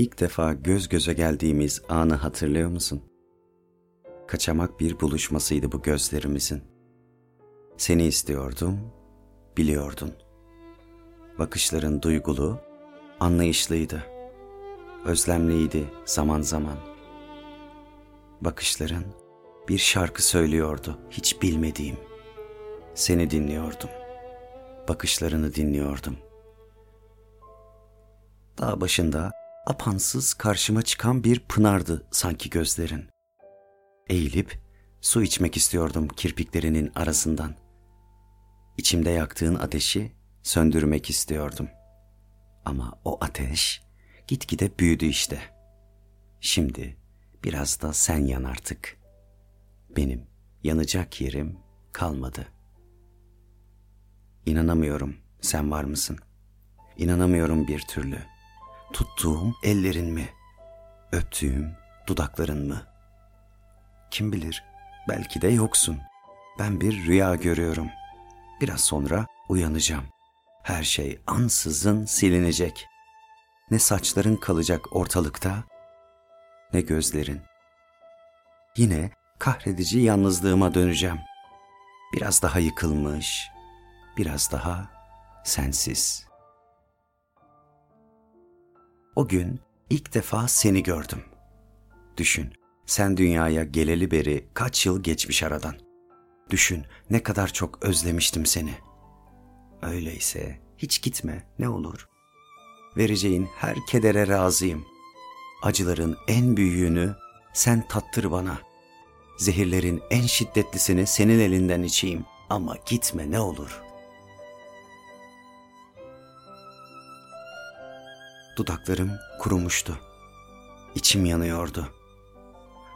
İlk defa göz göze geldiğimiz anı hatırlıyor musun? Kaçamak bir buluşmasıydı bu gözlerimizin. Seni istiyordum, biliyordun. Bakışların duygulu, anlayışlıydı. Özlemliydi zaman zaman. Bakışların bir şarkı söylüyordu hiç bilmediğim. Seni dinliyordum. Bakışlarını dinliyordum. Dağ başında apansız karşıma çıkan bir pınardı sanki gözlerin. Eğilip su içmek istiyordum kirpiklerinin arasından. İçimde yaktığın ateşi söndürmek istiyordum. Ama o ateş gitgide büyüdü işte. Şimdi biraz da sen yan artık. Benim yanacak yerim kalmadı. İnanamıyorum sen var mısın? İnanamıyorum bir türlü. Tuttuğum ellerin mi? Öptüğüm dudakların mı? Kim bilir belki de yoksun. Ben bir rüya görüyorum. Biraz sonra uyanacağım. Her şey ansızın silinecek. Ne saçların kalacak ortalıkta, ne gözlerin. Yine kahredici yalnızlığıma döneceğim. Biraz daha yıkılmış, biraz daha sensiz. O gün ilk defa seni gördüm. Düşün, sen dünyaya geleli beri kaç yıl geçmiş aradan. Düşün ne kadar çok özlemiştim seni. Öyleyse hiç gitme ne olur. Vereceğin her kedere razıyım. Acıların en büyüğünü sen tattır bana. Zehirlerin en şiddetlisini senin elinden içeyim ama gitme ne olur. Dudaklarım kurumuştu. İçim yanıyordu.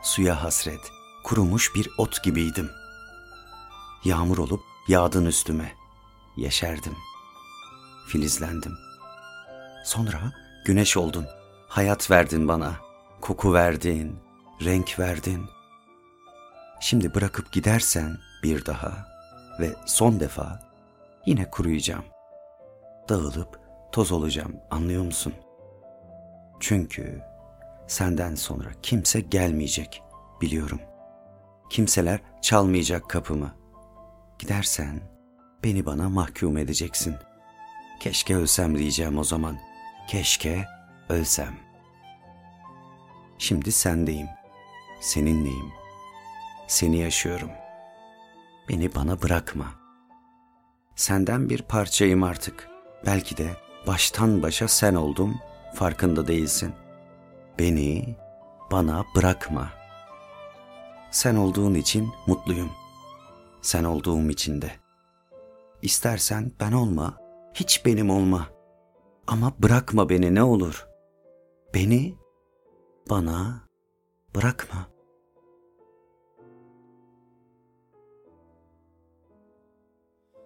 Suya hasret, kurumuş bir ot gibiydim. Yağmur olup yağdın üstüme. Yeşerdim. Filizlendim. Sonra güneş oldun. Hayat verdin bana. Koku verdin, renk verdin. Şimdi bırakıp gidersen bir daha ve son defa yine kuruyacağım. Dağılıp toz olacağım anlıyor musun? Çünkü senden sonra kimse gelmeyecek biliyorum. Kimseler çalmayacak kapımı. Gidersen beni bana mahkum edeceksin. Keşke ölsem diyeceğim o zaman. Keşke ölsem. Şimdi sendeyim. Seninleyim. Seni yaşıyorum. Beni bana bırakma. Senden bir parçayım artık. Belki de baştan başa sen oldum, farkında değilsin. Beni bana bırakma. Sen olduğun için mutluyum. Sen olduğum için de. İstersen ben olma, hiç benim olma. Ama bırakma beni ne olur. Beni bana bırakma.